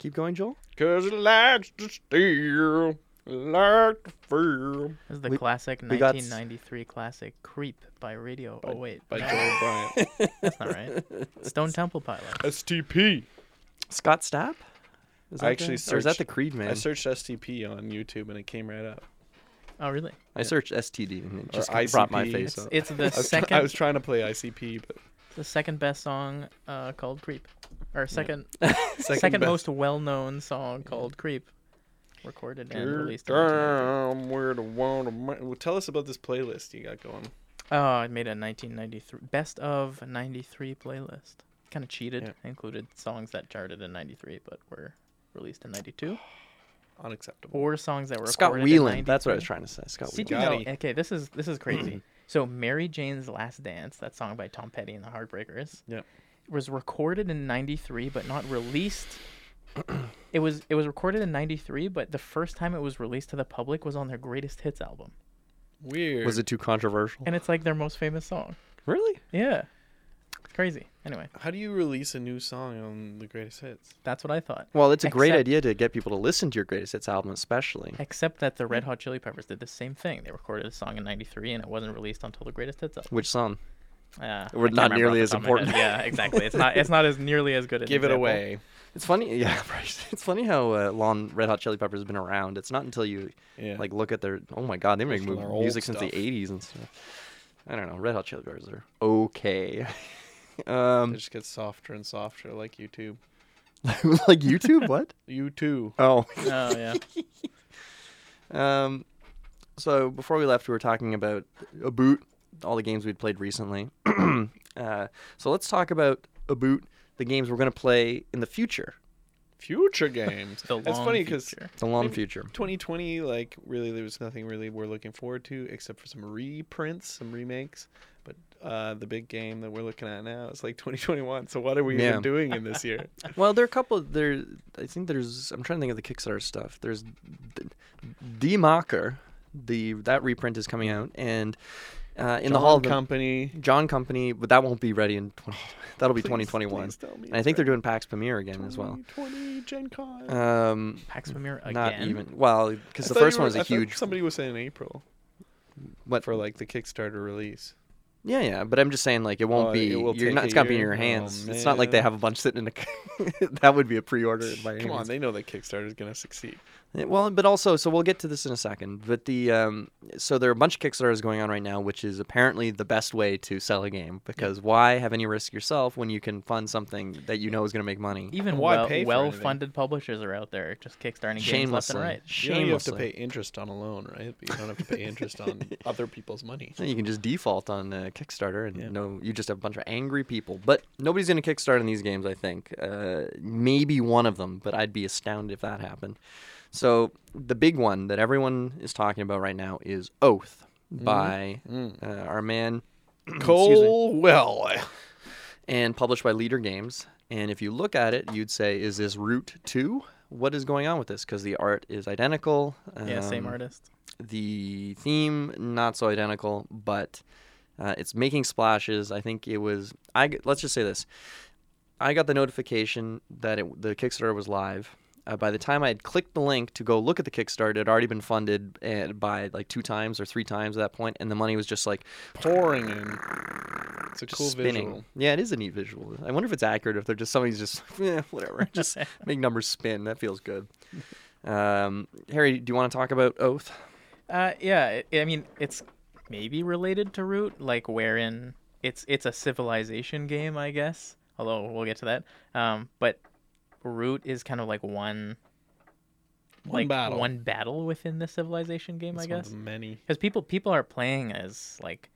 Keep going, Joel. Cause it likes to steal, like to feel. This is the We- classic we got s- 1993 classic "Creep" by Radio. oh wait, By no, Joel Bryant. that's not right. Stone Temple Pilots. STP. Scott Stapp. Is I that actually the- or is that searched- the Creed man? I searched STP on YouTube and it came right up. Oh really? I searched STD and it Or just kinda brought my face It's, up. it's the I was, try- second. I was trying to play ICP, but the second best song uh, called "Creep," or second second, second, most well-known song called "Creep," recorded and released. in 1993. down where the ma- Well, tell us about this playlist you got going. Oh, I made a 1993 best of 93 playlist. Kind of cheated. Yeah. Included songs that charted in 93 but were released in 92 Unacceptable. or songs that were Scott recorded in Weiland. That's what I was trying to say. Scott See, Weiland. do you know, okay, this is this is crazy. so Mary Jane's Last Dance, that song by Tom Petty and the Heartbreakers, Yep. Was recorded in 93 but not released. it was it was recorded in 93 but the first time it was released to the public was on their greatest hits album. Weird. Was it too controversial? And it's like their most famous song. Really? Yeah. It's crazy. Anyway, How do you release a new song on the greatest hits? that's what I thought. Well, it's a great idea to get people to listen to your greatest hits album, especially. Except that the Red Hot Chili Peppers did the same thing. They recorded a song in '93 and it wasn't released until the Greatest Hits album. Which song? Uh, I We're can't nearly as the top of my head. important. Yeah, exactly. It's not. It's not as nearly as good. An Give it example. away. It's funny, yeah. It's funny how uh, long Red Hot Chili Peppers has been around. It's not until you Yeah. like look at their. Oh my God, they make Listen to mu- their old music since the '80s and stuff. I don't know. Red Hot Chili Peppers are okay. um, It just gets softer and softer, like YouTube. like YouTube? What? You too. Oh. Oh yeah. Um, so before we left, we were talking about a boot, all the games we'd played recently. uh, so let's talk about a boot, the games we're going to play in the future, Future games. The That's long funny because future. the long future. 2020, like, really, there was nothing really we're looking forward to except for some reprints, some remakes. But uh, the big game that we're looking at now is like 2021. So what are we Yeah. even doing in this year? Well, there are a couple. There, I think there's. I'm trying to think of the Kickstarter stuff. There's the Mocker, the that reprint is coming out, and uh, in the John hall, the Company. John Company, but that won't be ready in. 20, that'll be Please- 2021. please tell me And I think they're doing Pax Pamir again as well. 2020 Gen Con. Um, Pax Pamir again. not even. Well, because the thought you first one was a I huge. Somebody was saying April What for like the Kickstarter release. Yeah, yeah, but I'm just saying like it won't Oh, be. it will you're take not. a It's not be in year? your Oh, hands. it's not like they have a bunch sitting in a. that would be a pre-order by any Come on, means. they know that Kickstarter is going to succeed. Yeah, Well, but also, so we'll get to this in a second. But the um, so there are a bunch of Kickstarters going on right now, which is apparently the best way to sell a game because why have any risk yourself when you can fund something that you know is going to make money? Even Why well, pay well-funded publishers are out there just kickstarting games left and right. You know you have to pay interest on a loan, right? But you don't have to pay interest on other people's money. You can just default on uh, Kickstarter and Yeah. no, you just have a bunch of angry people. But nobody's going to Kickstart in these games, I think. Uh, maybe one of them, but I'd be astounded if that happened. So the big one that everyone is talking about right now is Oath by Mm. uh, our man Cole Well. and published by Leder Games. And if you look at it, you'd say, is this Root 2? What is going on with this? Because the art is identical. Yeah, same um, artist. the theme not so identical but uh, it's making splashes i think it was I let's just say this i got the notification that it, the kickstarter was live Uh, by the time I had clicked the link to go look at the Kickstarter, it had already been funded uh, by like two times or three times at that point, and the money was just like Pouring in. It's a just cool spinning. visual. Yeah, it is a neat visual. I wonder if it's accurate. If they're just somebody's just yeah, whatever, just make numbers spin. That feels good. Um, Harry, do you want to talk about Oath? Uh, yeah, I I mean, it's maybe related to Root, like wherein it's it's a civilization game, I guess. Although we'll get to that. Um, but Root is kind of like one, One like battle. one battle within the civilization game, It's I guess. many. because people people are playing as like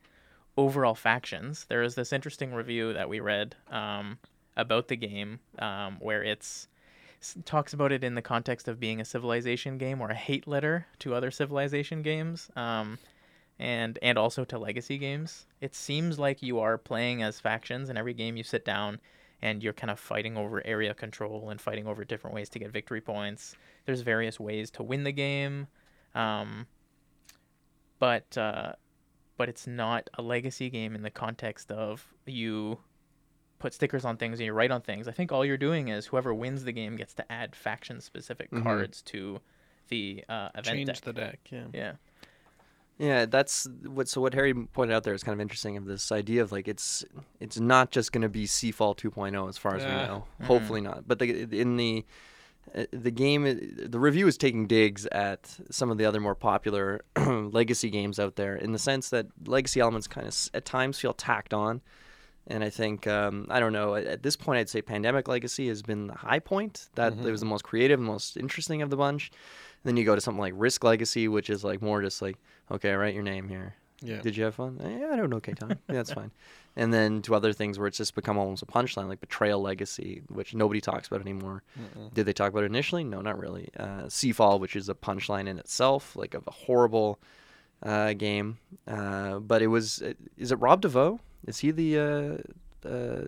overall factions. There is this interesting review that we read um, about the game um, where it's talks about it in the context of being a civilization game or a hate letter to other civilization games. Um, and and also to legacy games. It seems like you are playing as factions in every game you sit down and you're kind of fighting over area control and fighting over different ways to get victory points. There's various ways to win the game. Um, but uh, but it's not a legacy game in the context of you put stickers on things and you write on things. I think all you're doing is whoever wins the game gets to add faction specific Mhm. cards to the uh, event Change deck. the deck. Yeah. Yeah. Yeah, that's what. So what Harry pointed out there is kind of interesting of this idea of like it's it's not just going to be Seafall 2.0 as far as we Yeah. know. Mhm. Hopefully not. But the, in the uh, the game, uh, the review is taking digs at some of the other more popular legacy games out there in the sense that legacy elements kind of at times feel tacked on. And I think um, I don't know. At this point, I'd say Pandemic Legacy has been the high point. That it was the most creative, and most interesting of the bunch. And then you go to something like Risk Legacy, which is like more just like, okay, write your name here. Yeah. Did you have fun? Yeah, I had an okay time. Yeah, that's fine. And then to other things where it's just become almost a punchline, like Betrayal Legacy, which nobody talks about anymore. Did they talk about it initially? No, not really. Uh, Seafall, which is a punchline in itself, like of a horrible uh, game. Uh, but it was. Is it Rob Daviau? Is he the? Uh, uh,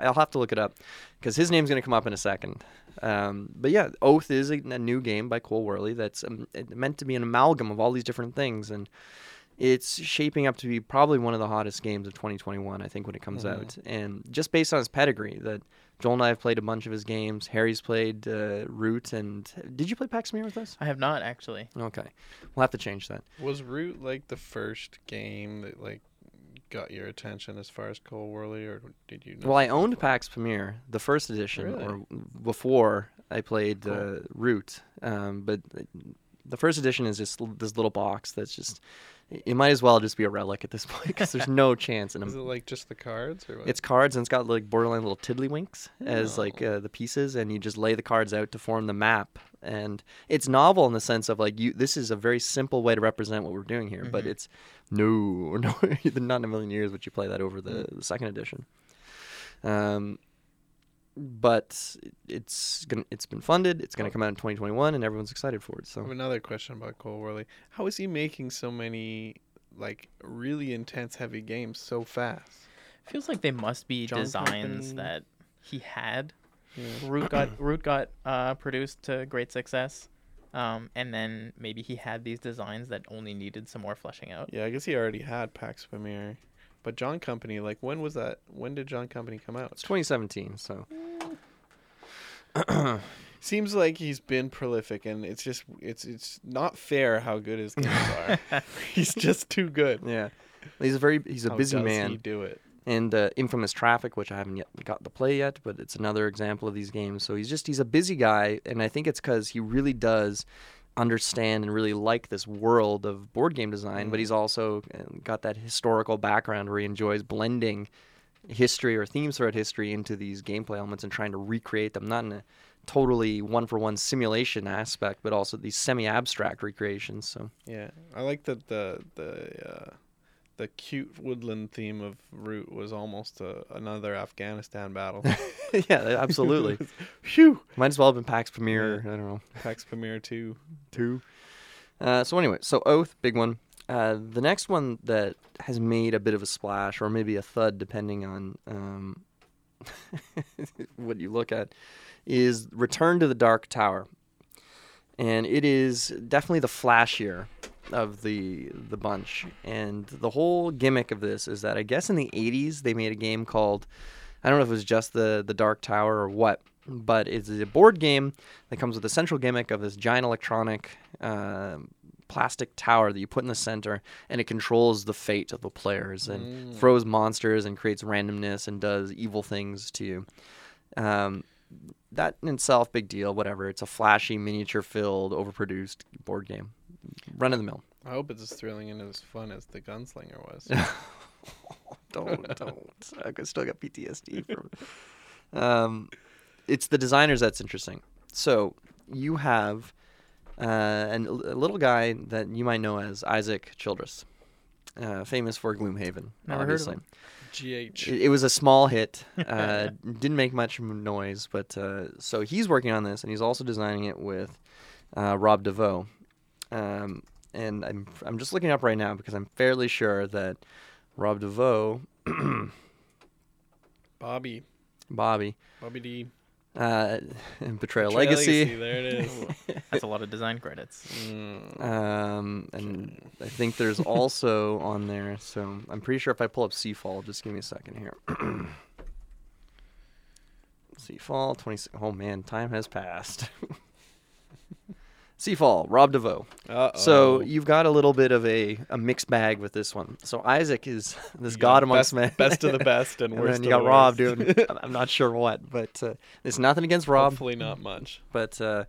I'll have to look it up because his name's going to come up in a second. Um, but yeah, Oath is a, a new game by Cole Wehrle that's um, meant to be an amalgam of all these different things, and it's shaping up to be probably one of the hottest games of 2021. I think when it comes out, and just based on his pedigree, that Joel and I have played a bunch of his games. Harry's played uh, Root, and did you play Pax Pamir with us? I have not actually. Okay, we'll have to change that. Was Root like the first game that like got your attention as far as Cole Wehrle, or did you? Know Well, I owned? Pax Pamir, the first edition, Really? or before I played Cool. uh, Root. Um, but the first edition is just this little box that's just. It might as well just be a relic at this point because there's no chance in Is it like just the cards, or what? It's cards and it's got like borderline little tiddlywinks as like Oh. uh, the pieces, and you just lay the cards out to form the map. And it's novel in the sense of like you. This is a very simple way to represent what we're doing here, but Mhm. it's no, no, not in a million years would you play that over the, the second edition. Um, but it's gonna it's been funded. It's gonna Oh. come out in 2021, and everyone's excited for it. I have So another question about Cole Wehrle. How is he making so many like really intense, heavy games so fast? Feels like they must be John designs Company. that he had. Yeah. Root got Root got uh, produced to great success, um, and then maybe he had these designs that only needed some more fleshing out. Yeah, I guess he already had Pax Pamir, but John Company, like when was that? When did John Company come out? it's 2017. So Seems like he's been prolific, and it's just it's it's not fair how good his games are. he's just too good. yeah, he's a very he's a How busy does man. He do it. And uh, Infamous Traffic, which I haven't yet got to play yet, but it's another example of these games. So he's just he's a busy guy, and I think it's because he really does understand and really like this world of board game design. But he's also uh, got that historical background where he enjoys blending history or themes throughout history into these gameplay elements and trying to recreate them, not in a totally one for one simulation aspect, but also these semi abstract recreations. So Yeah, I like that the the uh, the cute woodland theme of Root was almost a, another Afghanistan battle. yeah, absolutely. Phew. Might as well have been Pax Pamir. I don't know. Pax Pamir two. two. Uh, so anyway, so Oath, big one. Uh, the next one that has made a bit of a splash, or maybe a thud, depending on um, what you look at, is Return to the Dark Tower, and it is definitely the flashier of the the bunch. And the whole gimmick of this is that I guess in the '80s they made a game called I don't know if it was just the the Dark Tower or what, but it's a board game that comes with a central gimmick of this giant electronic uh, plastic tower that you put in the center, and it controls the fate of the players and throws monsters and creates randomness and does evil things to you. Um, that in itself, big deal. Whatever. It's a flashy, miniature-filled, overproduced board game. Run of the mill. I hope it's as thrilling and as fun as the Gunslinger was. don't don't. I could still got PTSD from. Um, it's the designers that's interesting. So you have uh, an, a little guy that you might know as Isaac Childres, uh, famous for Gloomhaven. Never heard of obviously. him. GH. It, it was a small hit. Uh, didn't make much noise, but uh, so he's working on this, and he's also designing it with uh, Rob Daviau. Um, and I'm I'm just looking up right now because I'm fairly sure that Rob Daviau, Bobby. Bobby, Bobby D. uh, and Betrayal Betrayal Legacy, There it is. That's a lot of design credits. Mm. um, and I think there's also on there. So I'm pretty sure if I pull up Seafall, just give me a second here. Seafall 20. Oh man, time has passed. Seafall, Rob Daviau. Uh-oh. So you've got a little bit of a, a mixed bag with this one. So Isaac is this god amongst best, men. Best of the best and and worst then you got the Rob worst. doing. I'm- I'm not sure what, but uh, there's nothing against Rob. Hopefully not much. but uh,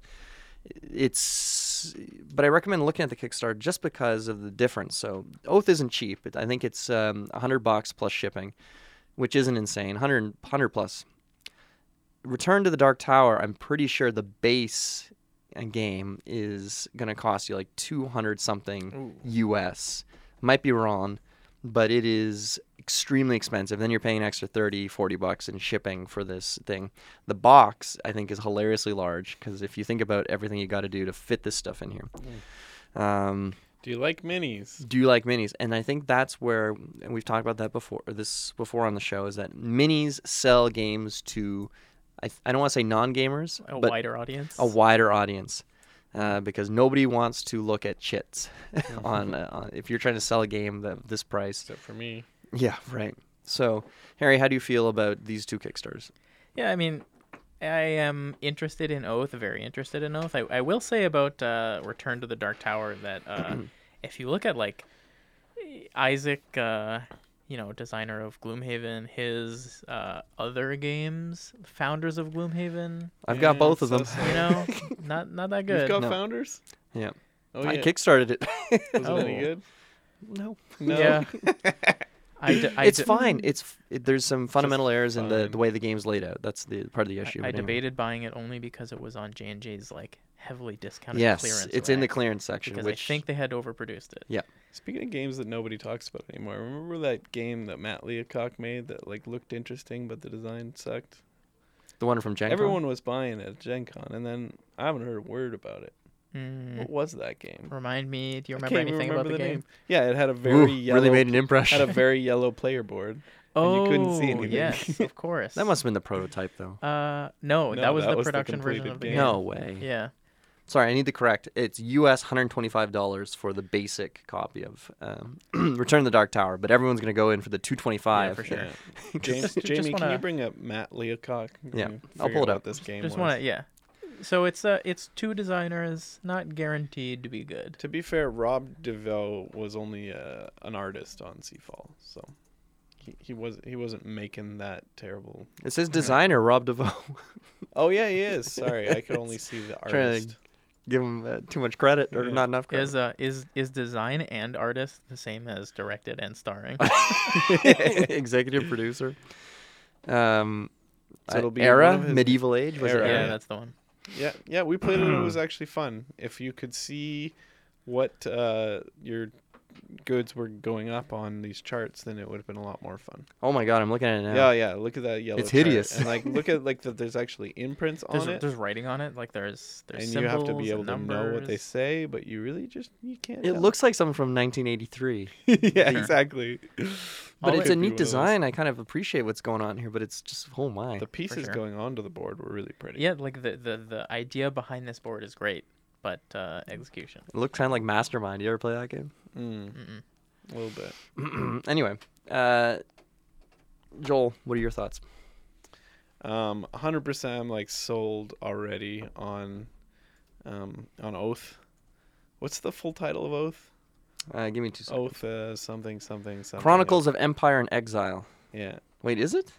it's but I recommend looking at the Kickstarter just because of the difference. So Oath isn't cheap. I think it's um, 100 bucks plus shipping, which isn't insane. 100 100 plus. Return to the Dark Tower. I'm pretty sure the base uh, game is going to cost you like 200 something US. Might be wrong, but it is extremely expensive. Then you're paying an extra 30, 40 bucks in shipping for this thing. The box, I think, is hilariously large because if you think about everything you got to do to fit this stuff in here. Um, Do you like minis? do you like minis? And I think that's where, and we've talked about that before, this before on the show, is that minis sell games to, I, I don't want to say non-gamers, A but wider audience. a wider audience. Uh, because nobody wants to look at chits on, uh, on if you're trying to sell a game that this price. Except for me. Yeah, right. So, Harry, how do you feel about these two Kickstarters? Yeah, I mean, I am interested in Oath, very interested in Oath. I, I will say about uh, Return to the Dark Tower that uh, if you look at like Isaac, uh, you know, designer of Gloomhaven, his uh, other games, founders of Gloomhaven, I've got both of them. sad. you know, not not that good. You've got no. founders. Yeah. Oh, I yeah. kickstarted it. Was it any Oh. good? no. No. Yeah. I d- I it's d- fine. It's it, there's some fundamental errors in the, fine. the way the game's laid out. That's the part of the issue. I, but anyway. debated buying it only because it was on J and J's like heavily discounted Yes, clearance. it's in the rack, clearance section, because which I think they had overproduced it. yeah. Speaking of games that nobody talks about anymore, remember that game that Matt Leacock made that like looked interesting but the design sucked? The one from Gen Con? Everyone was buying it at Gen Con, and then I haven't heard a word about it. Mm, What was that game? remind me. Do you remember anything remember about the, the game? name. Yeah, it had a very Ooh, yellow. really made an impression. had a very yellow player board. Oh, you couldn't see anything. yes, of course. that must have been the prototype, though. Uh, no, No, that was that the was the production version of the game. game. No way. Yeah. Sorry, I need to correct. It's US $125 for the basic copy of um, Return of the Dark Tower, but everyone's going to go in for the 225 yeah, for sure. Yeah. James, Just- just Jamie, can you bring up Matt Leacock? Yeah, I'll pull it out This game Just want to, yeah. So it's uh, it's two designers, not guaranteed to be good. To be fair, Rob Daviau was only uh, an artist on Seafall, so he, he was he wasn't making that terrible. It says designer Rob Daviau. Oh yeah, he is. Sorry, I could only see the Trying to artist. Give him uh, too much credit or Yeah. not enough credit. Is uh is is design and artist the same as directed and starring? Executive producer. Um, So it'll be era, his- medieval age. Was Era, it yeah, that's the one. Yeah, yeah, we played it. It was actually fun. If you could see what uh, your goods were going up on these charts, then it would have been a lot more fun. Oh my god, I'm looking at it now. Yeah, yeah. Look at that yellow. It's chart. hideous. And like, look at like that. There's actually imprints on There's, it, there's writing on it. Like there's there's and you have to be able to know what they say, but you really just you can't. It tell. looks like something from 1983. yeah, exactly. But All it's a could be one neat design. I kind of appreciate what's going on here, but it's just oh my. The pieces sure. going onto the board were really pretty. Yeah, like the, the the idea behind this board is great, but uh, execution. It looks kind of like Mastermind. You ever play that game? Mm, Mm-mm. a little bit. anyway, uh, Joel, what are your thoughts? Um, 100% I'm like sold already on um, on Oath. What's the full title of Oath? Uh, give me two seconds. Oath uh, something something something. Chronicles of Empire and Exile. Yeah. Wait, is it?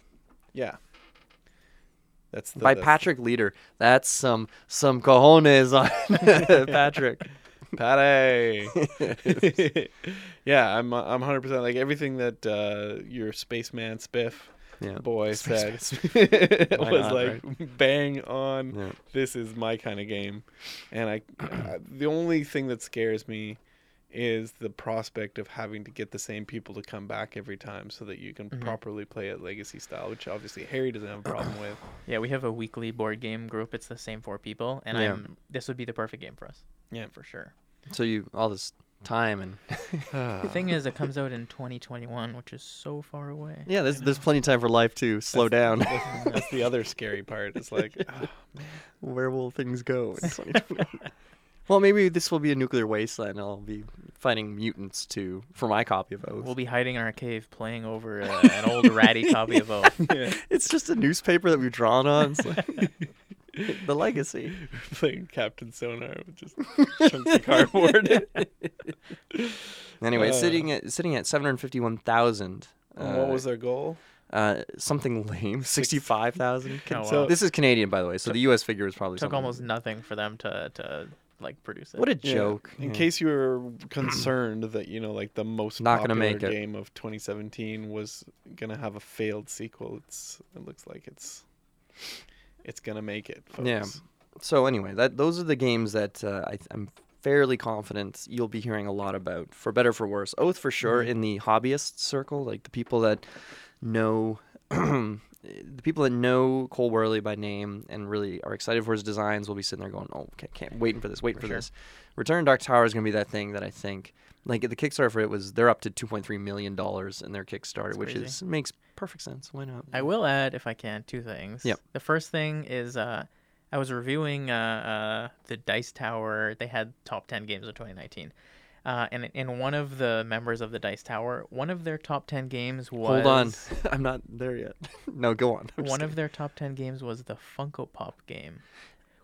Yeah. That's the, By that's- Patrick Leder. That's some some cojones on Patrick. Patty. yeah, I'm uh, I'm 100% like everything that uh, your spaceman Spiff Yeah. boy said was like bang on. Yeah. This is my kind of game, and I, I the only thing that scares me is the prospect of having to get the same people to come back every time so that you can Mhm. properly play it legacy style, which obviously Harry doesn't have a problem with. Yeah, we have a weekly board game group. It's the same four people, and Yeah. I'm this would be the perfect game for us. Yeah. for sure. So you all this time and The thing is, it comes out in 2021, which is so far away. yeah, there's there's plenty of time for life to slow down. That's, that's the other scary part. It's like, ah, Where will things go in 2021? well, maybe this will be a nuclear wasteland. I'll be fighting mutants to for my copy of Oath. We'll be hiding in our cave playing over uh, an old ratty copy of Oath. yeah, it's just a newspaper that we've drawn on. It's like, the legacy. playing Captain Sonar with just chunks of cardboard. Anyway, Uh. sitting at sitting at seven hundred fifty one thousand. And what was their goal? uh, something lame? Sixty five thousand. Oh, So- This is Canadian, by the way, so the U.S. figure is probably took something- almost nothing for them to to like produce it. What a Yeah, joke! In Yeah. case you were concerned that you know, like the most Not gonna popular make it. game of 2017 was gonna have a failed sequel, it's it looks like it's it's gonna make it. Folks. Yeah. So anyway, that those are the games that uh, I, I'm fairly confident you'll be hearing a lot about, for better for worse. Oath for sure Mhm. in the hobbyist circle, like the people that know. The people that know Cole Wehrle by name and really are excited for his designs will be sitting there going, "Oh, okay, can't waiting for this, waiting For for, sure. this." Return Dark Tower is going to be that thing that I think, like the Kickstarter for it was, they're up to 2.3 million dollars in their Kickstarter, That's which crazy. is makes perfect sense. Why not? I will add, if I can, two things. Yep. The first thing is uh, I was reviewing uh, uh, the Dice Tower. They had top 10 games of 2019. Uh, and in one of the members of the Dice Tower, one of their top 10 games was. Hold on, I'm not there yet. no, go on. I'm One kidding. of their top 10 games was the Funko Pop game,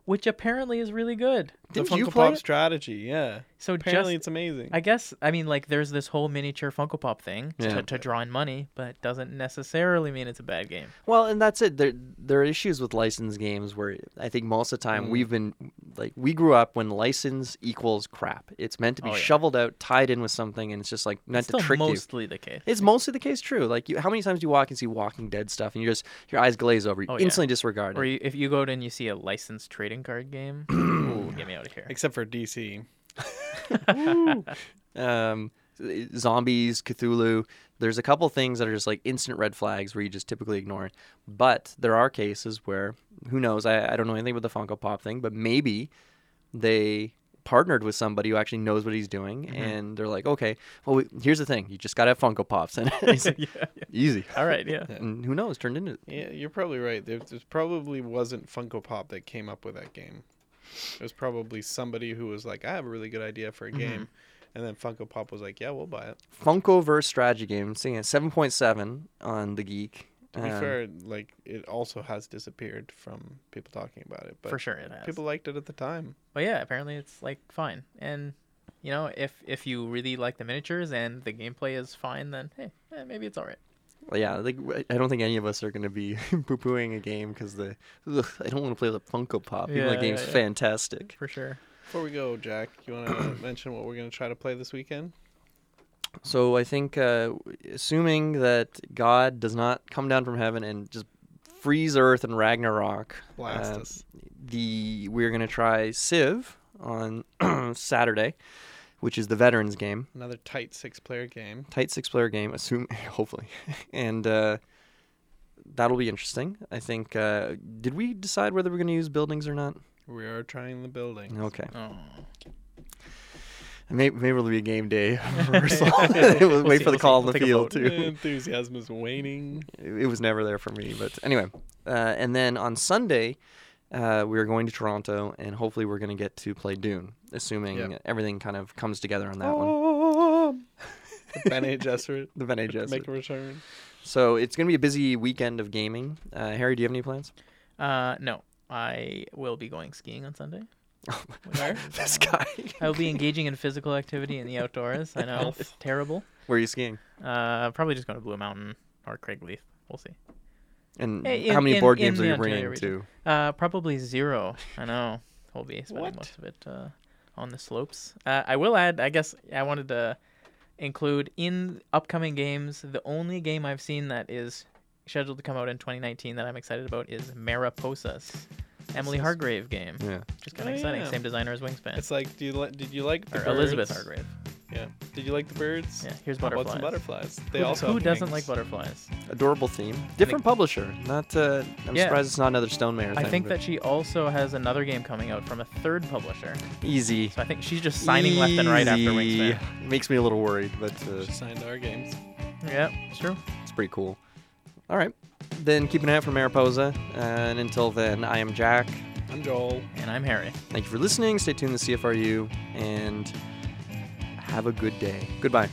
which apparently is really good. The Didn't you Funko play Pop it? strategy, yeah. So Apparently, just it's amazing. I guess I mean like there's this whole miniature Funko Pop thing Yeah. to, to draw in money, but it doesn't necessarily mean it's a bad game. Well, and that's it. There, there are issues with licensed games where I think most of the time Mm. we've been like we grew up when license equals crap. It's meant to be Oh, yeah. shoveled out, tied in with something, and it's just like meant It's to trick you. mostly the case. It's mostly the case. True. Like, you, how many times do you walk and see Walking Dead stuff, and you just your eyes glaze over, you Oh, yeah. instantly disregard Or it. you, if you go out and you see a licensed trading card game, ooh, get me out of here. Except for DC. um, zombies, Cthulhu. There's a couple things that are just like instant red flags where you just typically ignore it. But there are cases where, who knows? I, I don't know anything about the Funko Pop thing, but maybe they partnered with somebody who actually knows what he's doing, Mhm. and they're like, okay, well, we, here's the thing: you just gotta have Funko Pops, and it's like, yeah, yeah. easy. All right, yeah. Yeah. And who knows? Turned into Yeah, you're probably right. There, there probably wasn't Funko Pop that came up with that game. It was probably somebody who was like, I have a really good idea for a Mm-hmm. game. And then Funko Pop was like, yeah, we'll buy it. Funko Funkoverse strategy game, seeing at seven point seven on the Geek. To be Um, fair, like, it also has disappeared from people talking about it. But For sure it has. people liked it at the time. But yeah, apparently it's like fine. And you know, if if you really like the miniatures and the gameplay is fine, then hey, eh, maybe it's all right. Well, yeah, like w- I don't think any of us are going to be poo-pooing a game because the ugh, I don't want to play with a Funko Pop. Even though Yeah, the game's yeah, yeah. fantastic. For sure. Before we go, Jack, you want to mention what we're going to try to play this weekend? So I think, uh, assuming that God does not come down from heaven and just freeze Earth and Ragnarok, Blast uh, us. the we're going to try Civ on Saturday, which is the veterans game, Another tight six player game. tight six-player game. Assume hopefully, and uh, that'll be interesting. I think. Uh, did we decide whether we're going to use buildings or not? We are trying the building. Okay. Oh. Maybe, maybe it'll be a game day reversal. we'll wait see, for the we'll call in We'll the field too. Enthusiasm is waning. It it was never there for me, but anyway. Uh, and then on Sunday, uh, we are going to Toronto, and hopefully we're going to get to play Dune, assuming Yep. everything kind of comes together on that one. Ben H. Essert the Ben H. make a return. So it's going to be a busy weekend of gaming. Uh, Harry, do you have any plans? Uh, no, I will be going skiing on Sunday. Where? this guy. I will be engaging in physical activity in the outdoors. I know it's terrible. Where are you skiing? Uh, probably just going to Blue Mountain or Craigleith. We'll see. And Eh, how many in- board games are you Ontario bringing region. to? Uh, probably zero. I know. We'll be spending What? most of it uh, on the slopes. Uh, I will add. I guess I wanted to include in upcoming games. The only game I've seen that is scheduled to come out in 2019 that I'm excited about is Mariposas, Emily? Hargrave game. Yeah. Which is kind of Oh, exciting. yeah. Same designer as Wingspan. It's like, do you li- did you like the or Elizabeth? Hargrave. Yeah. Did you like the birds? Yeah. Here's How butterflies. about some butterflies? They who, also who have doesn't wings. like butterflies? Adorable theme. Different publisher. Not. Uh, I'm Yeah. surprised it's not another Stonemaier I thing, think but that she also has another game coming out from a third publisher. easy. So I think she's just signing left and right after Easy. Wingspan. Makes me a little worried, but uh, She signed our games. Yeah, it's true. it's pretty cool. All right. Then keep an eye out for Mariposa. and until then, I am Jack. I'm Joel. And I'm Harry. Thank you for listening. Stay tuned to CFRU and have a good day. Goodbye.